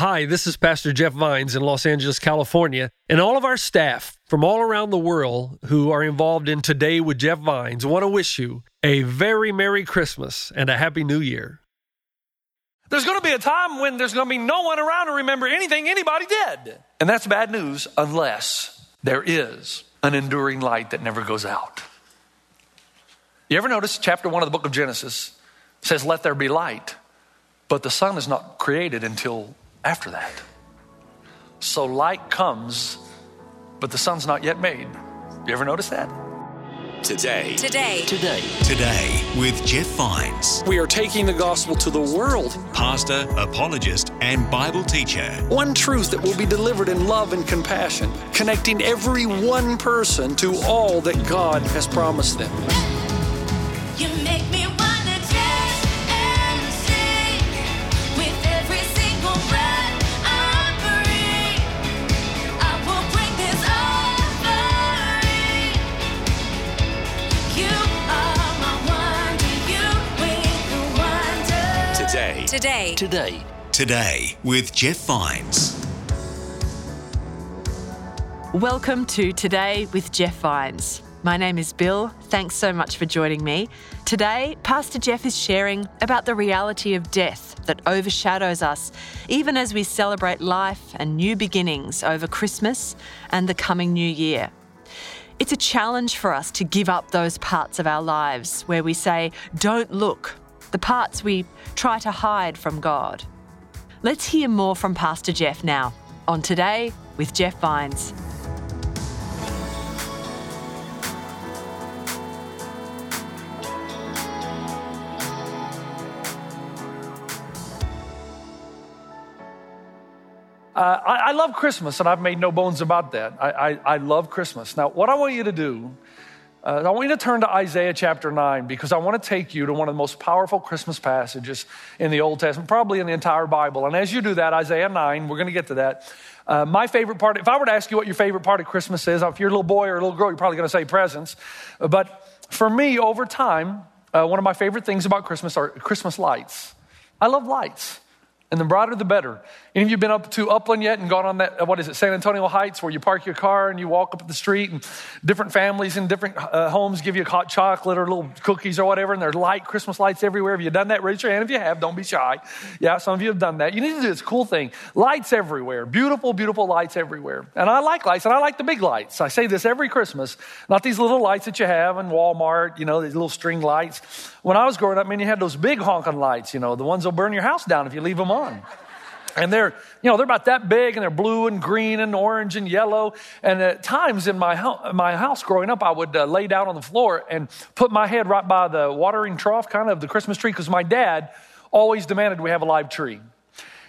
Hi, this is Pastor Jeff Vines in Los Angeles, California, and all of our staff from all around the world who are involved in Today with Jeff Vines want to wish you a very Merry Christmas and a Happy New Year. There's going to be a time when there's going to be no one around to remember anything anybody did. And that's bad news unless there is an enduring light that never goes out. You ever notice chapter one of the book of Genesis says, Let there be light, but the sun is not created until after that. So light comes, but the sun's not yet made. You ever notice that? Today. Today. Today. Today with Jeff Vines, We are taking the gospel to the world. pastor, apologist, and Bible teacher. One truth that will be delivered in love and compassion, connecting every one person to all that God has promised them. Today. Today. Today. Today with Jeff Vines. Welcome to Today with Jeff Vines. My name is Bill. Thanks so much for joining me. Today, Pastor Jeff is sharing about the reality of death that overshadows us, even as we celebrate life and new beginnings over Christmas and the coming new year. It's a challenge for us to give up those parts of our lives where we say, don't look, the parts we try to hide from God. Let's hear more from Pastor Jeff now on Today with Jeff Vines. Uh, I, I love Christmas, and I've made no bones about that. I, I, I love Christmas. Now, what I want you to do, uh, I want you to turn to Isaiah chapter 9 because I want to take you to one of the most powerful Christmas passages in the Old Testament, probably in the entire Bible. And as you do that, Isaiah 9, we're going to get to that. Uh, my favorite part, if I were to ask you what your favorite part of Christmas is, if you're a little boy or a little girl, you're probably going to say presents. But for me, over time, uh, one of my favorite things about Christmas are Christmas lights. I love lights. And the broader the better. Any of you been up to Upland yet and gone on that, uh, what is it, San Antonio Heights, where you park your car and you walk up the street and different families in different uh, homes give you hot chocolate or little cookies or whatever, and there's light, Christmas lights everywhere. Have you done that? Raise your hand if you have. Don't be shy. Yeah, some of you have done that. You need to do this cool thing. Lights everywhere. Beautiful, beautiful lights everywhere. And I like lights, and I like the big lights. I say this every Christmas. Not these little lights that you have in Walmart, you know, these little string lights. When I was growing up, man, you had those big honking lights, you know, the ones that'll burn your house down if you leave them on. And they're, you know, they're about that big and they're blue and green and orange and yellow. And at times in my, ho- my house growing up, I would uh, lay down on the floor and put my head right by the watering trough, kind of the Christmas tree, because my dad always demanded we have a live tree.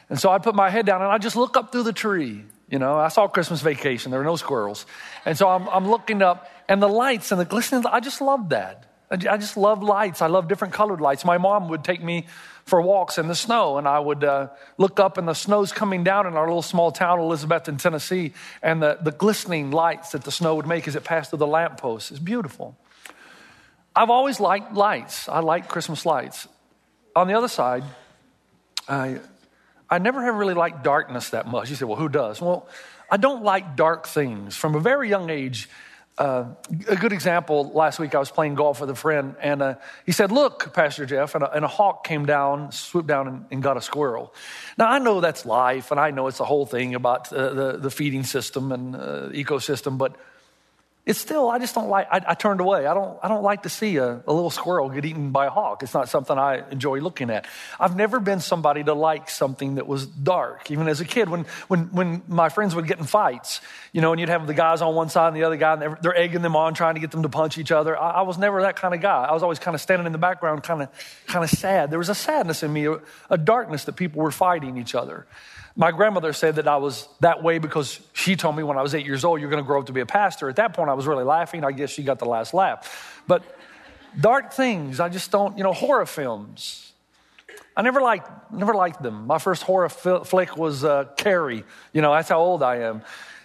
And so I'd put my head down and I'd just look up through the tree. You know, I saw Christmas vacation. There were no squirrels. And so I'm, I'm looking up and the lights and the glistening, I just loved that. I just love lights. I love different colored lights. My mom would take me for walks in the snow, and I would uh, look up, and the snow's coming down in our little small town, Elizabethton, Tennessee, and the, the glistening lights that the snow would make as it passed through the lampposts is beautiful. I've always liked lights. I like Christmas lights. On the other side, I, I never have really liked darkness that much. You say, well, who does? Well, I don't like dark things. From a very young age, uh, a good example last week, I was playing golf with a friend, and uh, he said, Look, Pastor Jeff, and a, and a hawk came down, swooped down, and, and, got a squirrel. Now, I know that's life, and I know it's the whole thing about uh, the, the feeding system and uh, ecosystem, but it's still, I just don't like, I, I, turned away. I don't, I don't like to see a, a, little squirrel get eaten by a hawk. It's not something I enjoy looking at. I've never been somebody to like something that was dark. Even as a kid, when, when, when my friends would get in fights, you know, and you'd have the guys on one side and the other guy, and they're, they're egging them on, trying to get them to punch each other. I, I, was never that kind of guy. I was always kind of standing in the background, kind of, kind of sad. There was a sadness in me, a, a darkness that people were fighting each other. My grandmother said that I was that way because she told me when I was eight years old, you're going to grow up to be a pastor. At that point, I was really laughing. I guess she got the last laugh. But dark things, I just don't, you know, horror films. I never liked, never liked them. My first horror flick was uh, Carrie. You know, that's how old I am.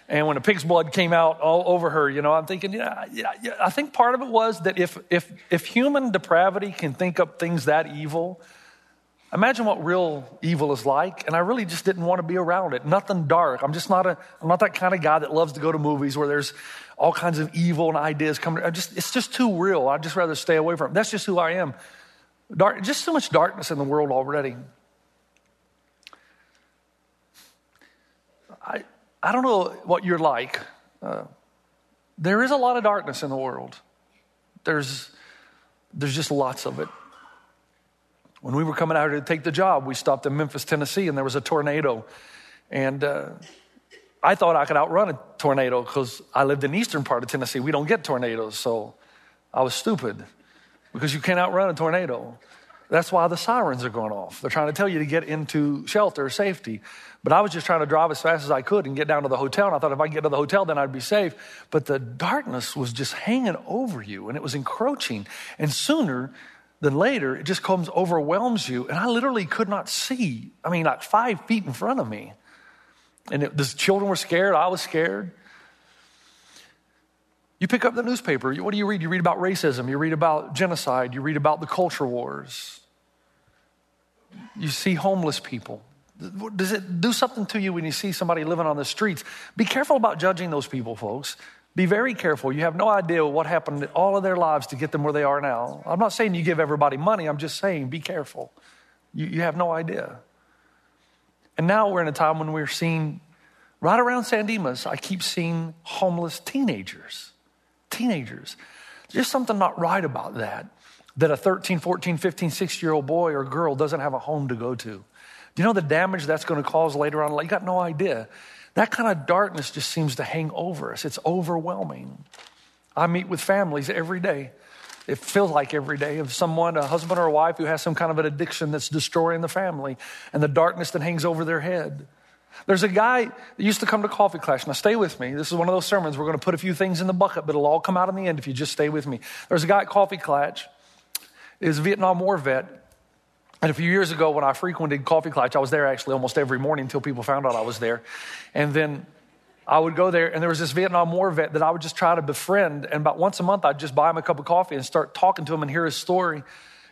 And when a pig's blood came out all over her, you know, I'm thinking, yeah, yeah, yeah. I think part of it was that if, if, if human depravity can think up things that evil, Imagine what real evil is like, and I really just didn't want to be around it. Nothing dark. I'm just not a. I'm not that kind of guy that loves to go to movies where there's all kinds of evil and ideas coming. I just, it's just too real. I'd just rather stay away from it. That's just who I am. Dark, just so much darkness in the world already. I, I don't know what you're like. Uh, there is a lot of darkness in the world. There's, there's just lots of it. When we were coming out here to take the job, we stopped in Memphis, Tennessee, and there was a tornado. And uh, I thought I could outrun a tornado because I lived in the eastern part of Tennessee. We don't get tornadoes, so I was stupid because you can't outrun a tornado. That's why the sirens are going off. They're trying to tell you to get into shelter, safety. But I was just trying to drive as fast as I could and get down to the hotel. And I thought if I get to the hotel, then I'd be safe. But the darkness was just hanging over you and it was encroaching. And sooner than later, it just comes, overwhelms you. And I literally could not see. I mean, like five feet in front of me. And it, the children were scared. I was scared. You pick up the newspaper. What do you read? You read about racism. You read about genocide. You read about the culture wars. You see homeless people. Does it do something to you when you see somebody living on the streets? Be careful about judging those people, folks. Be very careful. You have no idea what happened all of their lives to get them where they are now. I'm not saying you give everybody money, I'm just saying be careful. You, you have no idea. And now we're in a time when we're seeing, right around San Dimas, I keep seeing homeless teenagers. Teenagers. There's just something not right about that, that a 13, 14, 15, 16 year old boy or girl doesn't have a home to go to. Do you know the damage that's going to cause later on? You got no idea. That kind of darkness just seems to hang over us. It's overwhelming. I meet with families every day. It feels like every day of someone, a husband or a wife who has some kind of an addiction that's destroying the family and the darkness that hangs over their head. There's a guy that used to come to Coffee Klatch. Now, stay with me. This is one of those sermons. We're going to put a few things in the bucket, but it'll all come out in the end if you just stay with me. There's a guy at Coffee Klatch, is a Vietnam War vet. And a few years ago, when I frequented Coffee Klatch, I was there actually almost every morning until people found out I was there. And then I would go there, and there was this Vietnam War vet that I would just try to befriend. And about once a month, I'd just buy him a cup of coffee and start talking to him and hear his story.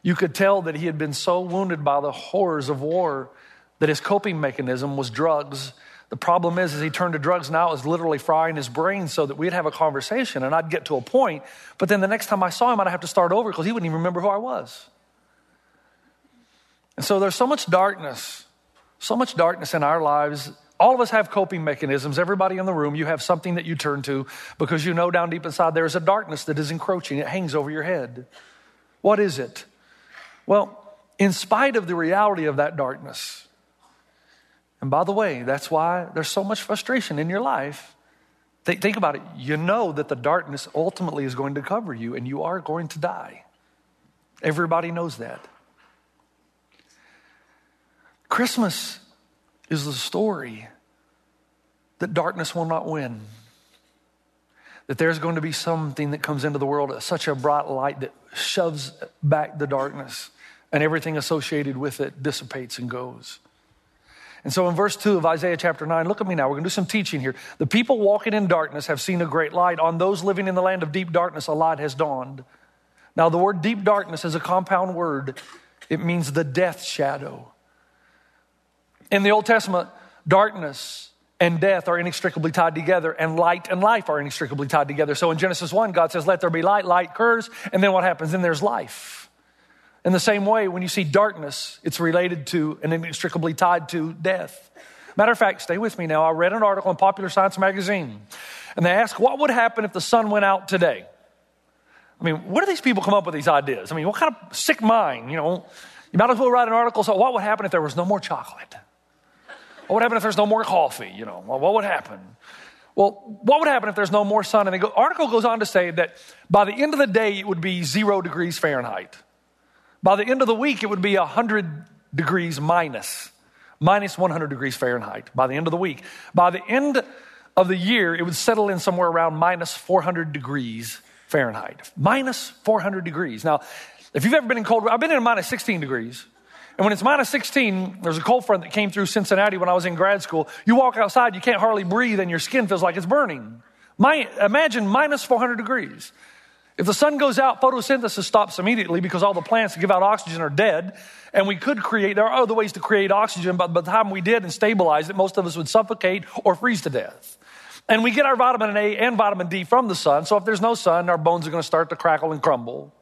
You could tell that he had been so wounded by the horrors of war that his coping mechanism was drugs. The problem is, as he turned to drugs now, it was literally frying his brain so that we'd have a conversation and I'd get to a point. But then the next time I saw him, I'd have to start over because he wouldn't even remember who I was. And so there's so much darkness, so much darkness in our lives. All of us have coping mechanisms. Everybody in the room, you have something that you turn to because you know down deep inside there is a darkness that is encroaching. It hangs over your head. What is it? Well, in spite of the reality of that darkness, and by the way, that's why there's so much frustration in your life. Think, about it. You know that the darkness ultimately is going to cover you and you are going to die. Everybody knows that. Christmas is the story that darkness will not win. That there's going to be something that comes into the world, such a bright light that shoves back the darkness, and everything associated with it dissipates and goes. And so in verse 2 of Isaiah chapter 9, look at me now. We're going to do some teaching here. The people walking in darkness have seen a great light. On those living in the land of deep darkness, a light has dawned. Now, the word deep darkness is a compound word, it means the death shadow. In the Old Testament, darkness and death are inextricably tied together, and light and life are inextricably tied together. So in Genesis 1, God says, Let there be light, light occurs, and then what happens? Then there's life. In the same way, when you see darkness, it's related to and inextricably tied to death. Matter of fact, stay with me now. I read an article in Popular Science magazine, and they asked, What would happen if the sun went out today? I mean, where do these people come up with these ideas? I mean, what kind of sick mind, you know? You might as well write an article, so what would happen if there was no more chocolate? What would happen if there's no more coffee? You know, well, what would happen? Well, what would happen if there's no more sun? And the article goes on to say that by the end of the day, it would be zero degrees Fahrenheit. By the end of the week, it would be 100 degrees minus, minus 100 degrees Fahrenheit by the end of the week. By the end of the year, it would settle in somewhere around minus 400 degrees Fahrenheit. Minus 400 degrees. Now, if you've ever been in cold, I've been in minus 16 degrees. And when it's minus 16, there's a cold front that came through Cincinnati when I was in grad school. You walk outside, you can't hardly breathe, and your skin feels like it's burning. My, imagine minus 400 degrees. If the sun goes out, photosynthesis stops immediately because all the plants that give out oxygen are dead. And we could create, there are other ways to create oxygen, but by the time we did and stabilized it, most of us would suffocate or freeze to death. And we get our vitamin A and vitamin D from the sun. So if there's no sun, our bones are going to start to crackle and crumble.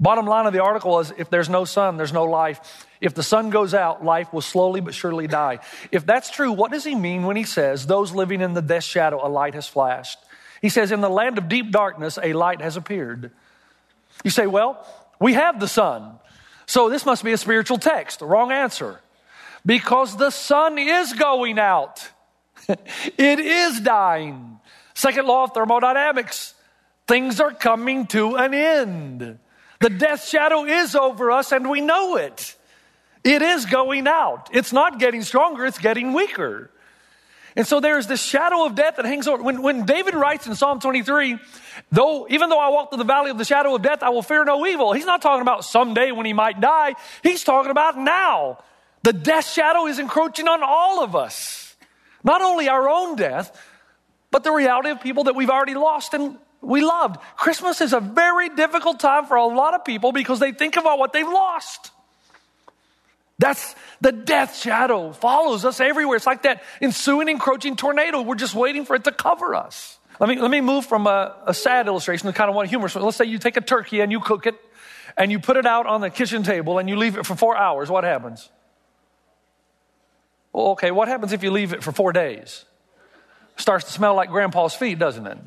Bottom line of the article is if there's no sun, there's no life. If the sun goes out, life will slowly but surely die. If that's true, what does he mean when he says, Those living in the death shadow, a light has flashed? He says, In the land of deep darkness, a light has appeared. You say, Well, we have the sun. So this must be a spiritual text. Wrong answer. Because the sun is going out, it is dying. Second law of thermodynamics things are coming to an end. The death shadow is over us, and we know it. It is going out. It's not getting stronger, it's getting weaker. And so there's this shadow of death that hangs over. When, when David writes in Psalm 23, though, even though I walk through the valley of the shadow of death, I will fear no evil. He's not talking about someday when he might die. He's talking about now. The death shadow is encroaching on all of us. Not only our own death, but the reality of people that we've already lost and we loved. Christmas is a very difficult time for a lot of people because they think about what they've lost. That's the death shadow follows us everywhere. It's like that ensuing, encroaching tornado. We're just waiting for it to cover us. Let me, let me move from a, a sad illustration to kind of one humorous. One. Let's say you take a turkey and you cook it and you put it out on the kitchen table and you leave it for four hours. What happens? Well, okay, what happens if you leave it for four days? Starts to smell like grandpa's feet, doesn't it?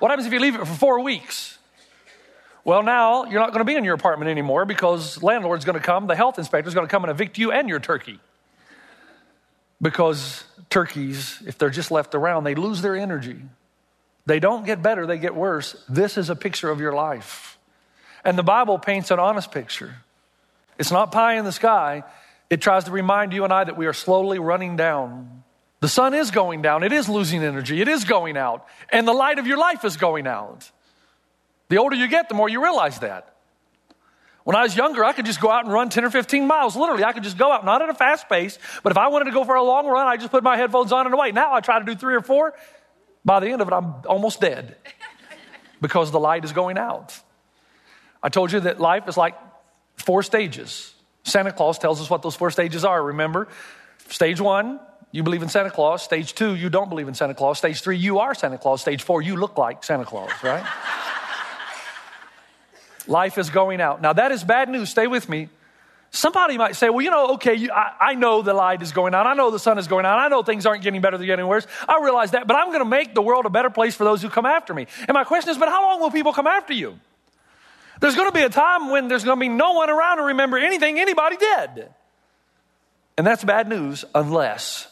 What happens if you leave it for four weeks? Well, now you're not going to be in your apartment anymore because landlord's going to come, the health inspector's going to come and evict you and your turkey. Because turkeys, if they're just left around, they lose their energy. They don't get better, they get worse. This is a picture of your life. And the Bible paints an honest picture. It's not pie in the sky. It tries to remind you and I that we are slowly running down. The sun is going down. It is losing energy. It is going out. And the light of your life is going out. The older you get, the more you realize that. When I was younger, I could just go out and run 10 or 15 miles. Literally, I could just go out, not at a fast pace, but if I wanted to go for a long run, I just put my headphones on and away. Now I try to do three or four. By the end of it, I'm almost dead because the light is going out. I told you that life is like four stages. Santa Claus tells us what those four stages are, remember? Stage one, you believe in Santa Claus. Stage two, you don't believe in Santa Claus. Stage three, you are Santa Claus. Stage four, you look like Santa Claus, right? Life is going out. Now, that is bad news. Stay with me. Somebody might say, well, you know, okay, you, I, I know the light is going out. I know the sun is going out. I know things aren't getting better, they're getting worse. I realize that, but I'm going to make the world a better place for those who come after me. And my question is, but how long will people come after you? There's going to be a time when there's going to be no one around to remember anything anybody did. And that's bad news unless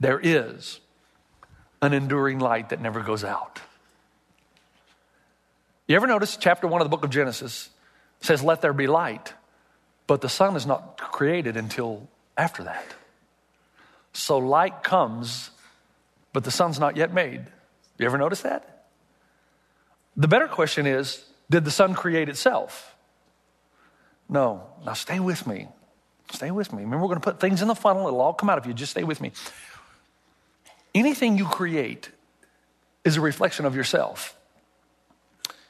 there is an enduring light that never goes out. You ever notice chapter one of the book of Genesis says, Let there be light, but the sun is not created until after that. So light comes, but the sun's not yet made. You ever notice that? The better question is Did the sun create itself? No. Now stay with me. Stay with me. Remember, we're going to put things in the funnel, it'll all come out of you. Just stay with me. Anything you create is a reflection of yourself.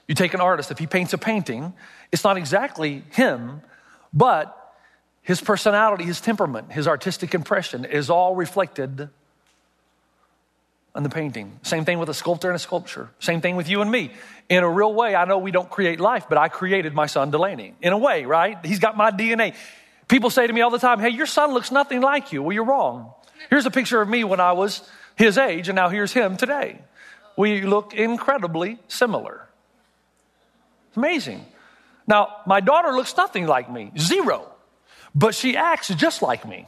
You take an artist, if he paints a painting, it's not exactly him, but his personality, his temperament, his artistic impression is all reflected on the painting. Same thing with a sculptor and a sculpture. Same thing with you and me. In a real way, I know we don't create life, but I created my son Delaney. In a way, right? He's got my DNA. People say to me all the time, hey, your son looks nothing like you. Well, you're wrong. Here's a picture of me when I was his age, and now here's him today. We look incredibly similar. Amazing. Now, my daughter looks nothing like me, zero, but she acts just like me.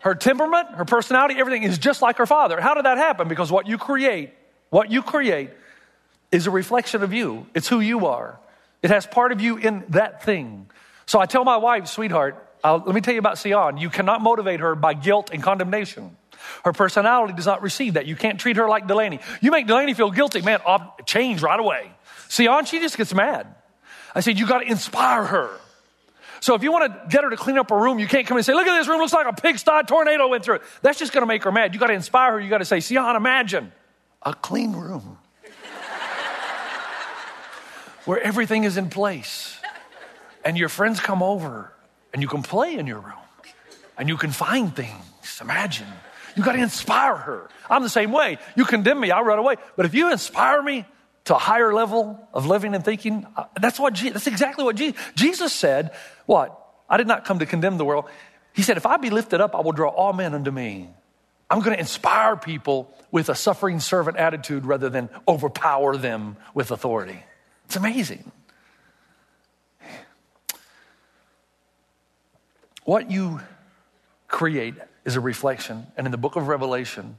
Her temperament, her personality, everything is just like her father. How did that happen? Because what you create, what you create is a reflection of you. It's who you are. It has part of you in that thing. So I tell my wife, sweetheart, uh, let me tell you about Sion. You cannot motivate her by guilt and condemnation. Her personality does not receive that. You can't treat her like Delaney. You make Delaney feel guilty, man, change right away. Sion, she just gets mad. I said, you got to inspire her. So if you want to get her to clean up a room, you can't come in and say, look at this room, looks like a pigsty tornado went through it. That's just going to make her mad. You got to inspire her. You got to say, Sion, imagine a clean room. where everything is in place and your friends come over and you can play in your room and you can find things. Imagine. You got to inspire her. I'm the same way. You condemn me, I'll run away. But if you inspire me to a higher level of living and thinking, uh, that's what that's exactly what Je- Jesus said. What? I did not come to condemn the world. He said, if I be lifted up, I will draw all men unto me. I'm going to inspire people with a suffering servant attitude rather than overpower them with authority. It's amazing. What you create is a reflection. And in the book of Revelation,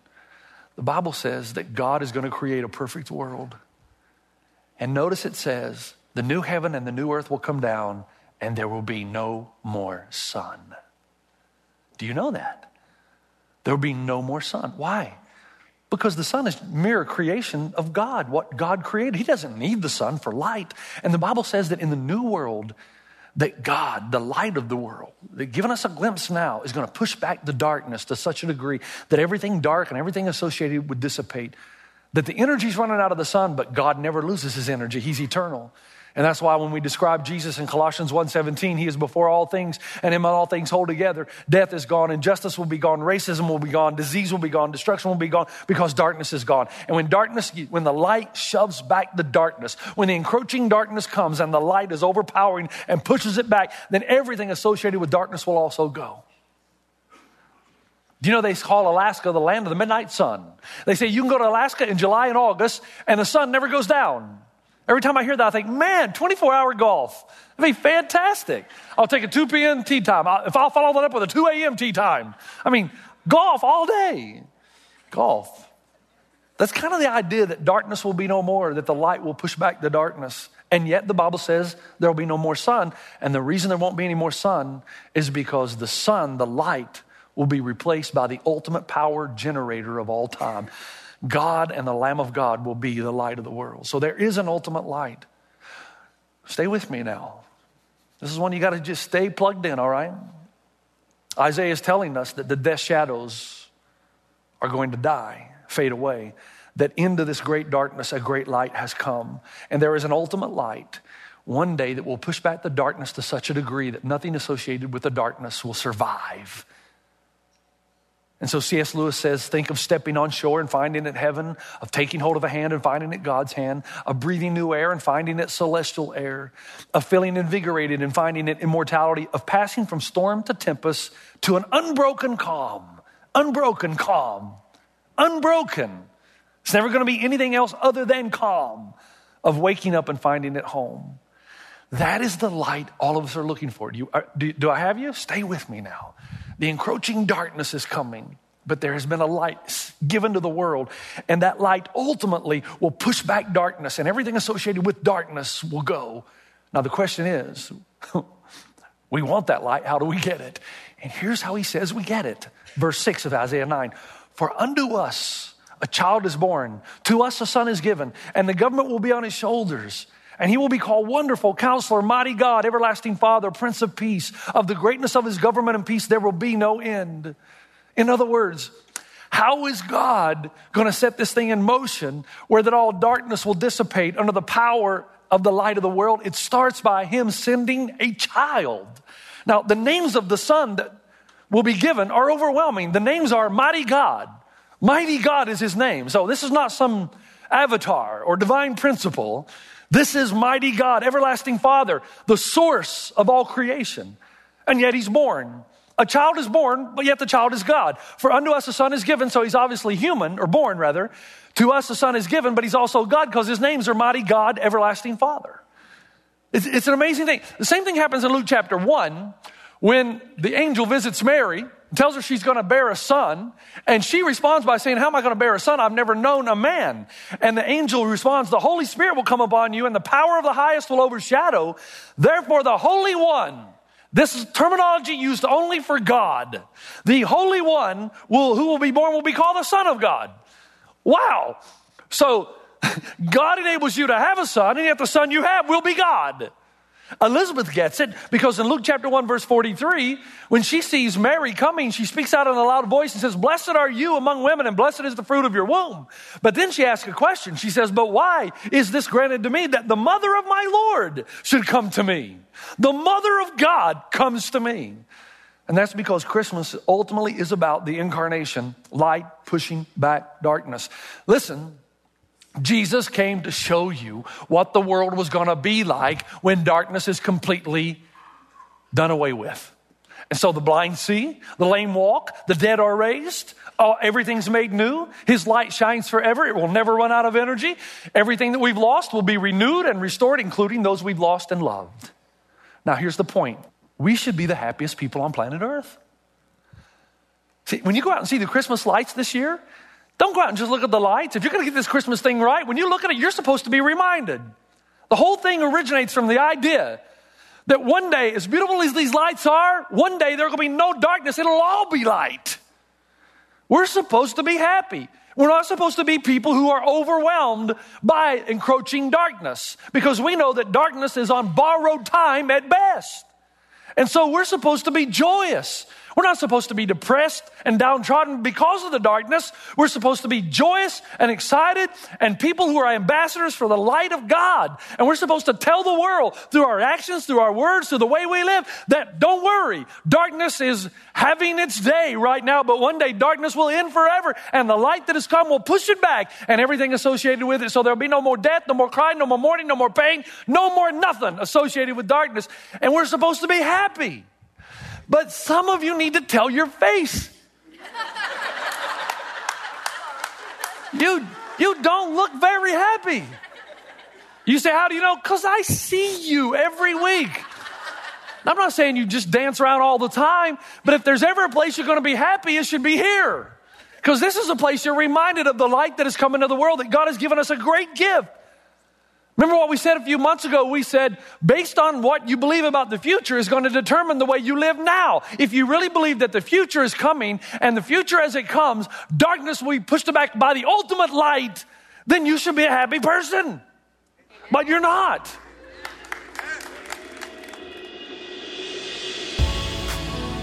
the Bible says that God is going to create a perfect world. And notice it says, the new heaven and the new earth will come down, and there will be no more sun. Do you know that? There will be no more sun. Why? Because the sun is mere creation of God, what God created. He doesn't need the sun for light. And the Bible says that in the new world, that God, the light of the world, that giving us a glimpse now, is going to push back the darkness to such a degree that everything dark and everything associated would dissipate. That the energy's running out of the sun, but God never loses his energy. He's eternal. And that's why when we describe Jesus in Colossians 1:17, he is before all things, and him all things hold together. Death is gone, injustice will be gone, racism will be gone, disease will be gone, destruction will be gone, because darkness is gone. And when darkness, when the light shoves back the darkness, when the encroaching darkness comes and the light is overpowering and pushes it back, then everything associated with darkness will also go. Do you know they call Alaska the land of the midnight sun? They say you can go to Alaska in July and August, and the sun never goes down. Every time I hear that, I think, man, 24 hour golf. That'd be fantastic. I'll take a 2 p.m. tee time. I'll, if I'll follow that up with a 2 a.m. tee time. I mean, golf all day. Golf. That's kind of the idea that darkness will be no more, that the light will push back the darkness. And yet the Bible says there will be no more sun. And the reason there won't be any more sun is because the sun, the light, will be replaced by the ultimate power generator of all time. God and the Lamb of God will be the light of the world. So there is an ultimate light. Stay with me now. This is one you got to just stay plugged in, all right? Isaiah is telling us that the death shadows are going to die, fade away, that into this great darkness a great light has come. And there is an ultimate light one day that will push back the darkness to such a degree that nothing associated with the darkness will survive. And so C.S. Lewis says think of stepping on shore and finding it heaven, of taking hold of a hand and finding it God's hand, of breathing new air and finding it celestial air, of feeling invigorated and finding it immortality, of passing from storm to tempest to an unbroken calm. Unbroken calm. Unbroken. It's never going to be anything else other than calm, of waking up and finding it home. That is the light all of us are looking for. Do, you, uh, do, do I have you? Stay with me now. The encroaching darkness is coming, but there has been a light given to the world, and that light ultimately will push back darkness, and everything associated with darkness will go. Now, the question is we want that light. How do we get it? And here's how he says we get it. Verse 6 of Isaiah 9 For unto us a child is born, to us a son is given, and the government will be on his shoulders. And he will be called Wonderful Counselor, Mighty God, Everlasting Father, Prince of Peace. Of the greatness of his government and peace, there will be no end. In other words, how is God going to set this thing in motion where that all darkness will dissipate under the power of the light of the world? It starts by him sending a child. Now, the names of the son that will be given are overwhelming. The names are Mighty God. Mighty God is his name. So this is not some avatar or divine principle. This is mighty God, everlasting Father, the source of all creation. And yet he's born. A child is born, but yet the child is God. For unto us a son is given, so he's obviously human, or born rather. To us a son is given, but he's also God because his names are mighty God, everlasting Father. It's, it's an amazing thing. The same thing happens in Luke chapter 1 when the angel visits Mary tells her she's going to bear a son. And she responds by saying, How am I going to bear a son? I've never known a man. And the angel responds, The Holy Spirit will come upon you, and the power of the highest will overshadow. Therefore, the Holy One, this is terminology used only for God. The Holy One will, who will be born will be called the Son of God. Wow. So God enables you to have a son, and yet the son you have will be God. Elizabeth gets it because in Luke chapter 1, verse 43, when she sees Mary coming, she speaks out in a loud voice and says, Blessed are you among women, and blessed is the fruit of your womb. But then she asks a question. She says, But why is this granted to me that the mother of my Lord should come to me? The mother of God comes to me. And that's because Christmas ultimately is about the incarnation, light pushing back darkness. Listen, Jesus came to show you what the world was going to be like when darkness is completely done away with. And so the blind see, the lame walk, the dead are raised, oh, everything's made new. His light shines forever. It will never run out of energy. Everything that we've lost will be renewed and restored, including those we've lost and loved. Now, here's the point we should be the happiest people on planet Earth. See, when you go out and see the Christmas lights this year, don't go out and just look at the lights. If you're going to get this Christmas thing right, when you look at it, you're supposed to be reminded. The whole thing originates from the idea that one day, as beautiful as these lights are, one day there will be no darkness. It'll all be light. We're supposed to be happy. We're not supposed to be people who are overwhelmed by encroaching darkness because we know that darkness is on borrowed time at best. And so we're supposed to be joyous. We're not supposed to be depressed and downtrodden because of the darkness. We're supposed to be joyous and excited and people who are ambassadors for the light of God. And we're supposed to tell the world through our actions, through our words, through the way we live that don't worry, darkness is having its day right now, but one day darkness will end forever and the light that has come will push it back and everything associated with it. So there'll be no more death, no more crying, no more mourning, no more pain, no more nothing associated with darkness. And we're supposed to be happy. But some of you need to tell your face. You, you don't look very happy. You say, How do you know? Because I see you every week. I'm not saying you just dance around all the time, but if there's ever a place you're going to be happy, it should be here. Because this is a place you're reminded of the light that has come into the world, that God has given us a great gift. Remember what we said a few months ago? We said, based on what you believe about the future is going to determine the way you live now. If you really believe that the future is coming and the future as it comes, darkness will be pushed back by the ultimate light, then you should be a happy person. But you're not.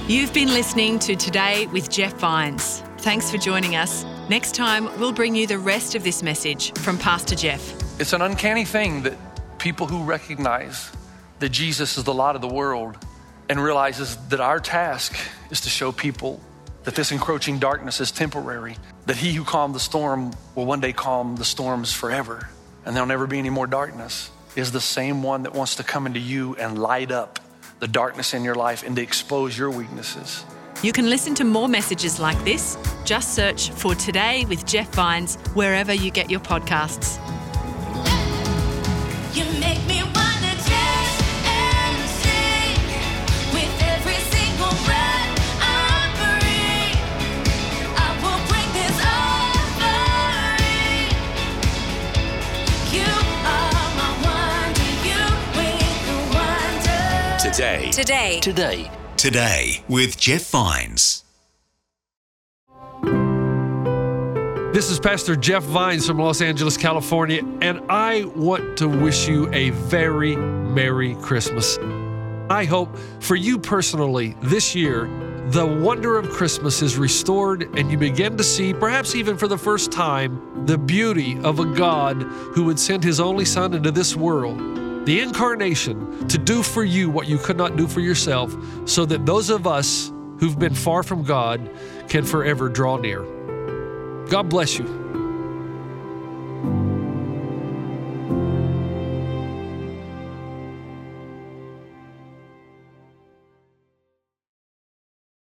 You've been listening to Today with Jeff Vines. Thanks for joining us. Next time, we'll bring you the rest of this message from Pastor Jeff. It's an uncanny thing that people who recognize that Jesus is the light of the world and realizes that our task is to show people that this encroaching darkness is temporary, that he who calmed the storm will one day calm the storms forever, and there'll never be any more darkness, is the same one that wants to come into you and light up the darkness in your life and to expose your weaknesses. You can listen to more messages like this. Just search for Today with Jeff Vines wherever you get your podcasts. Today. Today. Today. Today with Jeff Vines. This is Pastor Jeff Vines from Los Angeles, California, and I want to wish you a very Merry Christmas. I hope for you personally this year, the wonder of Christmas is restored and you begin to see, perhaps even for the first time, the beauty of a God who would send his only Son into this world, the incarnation, to do for you what you could not do for yourself, so that those of us who've been far from God can forever draw near. God bless you.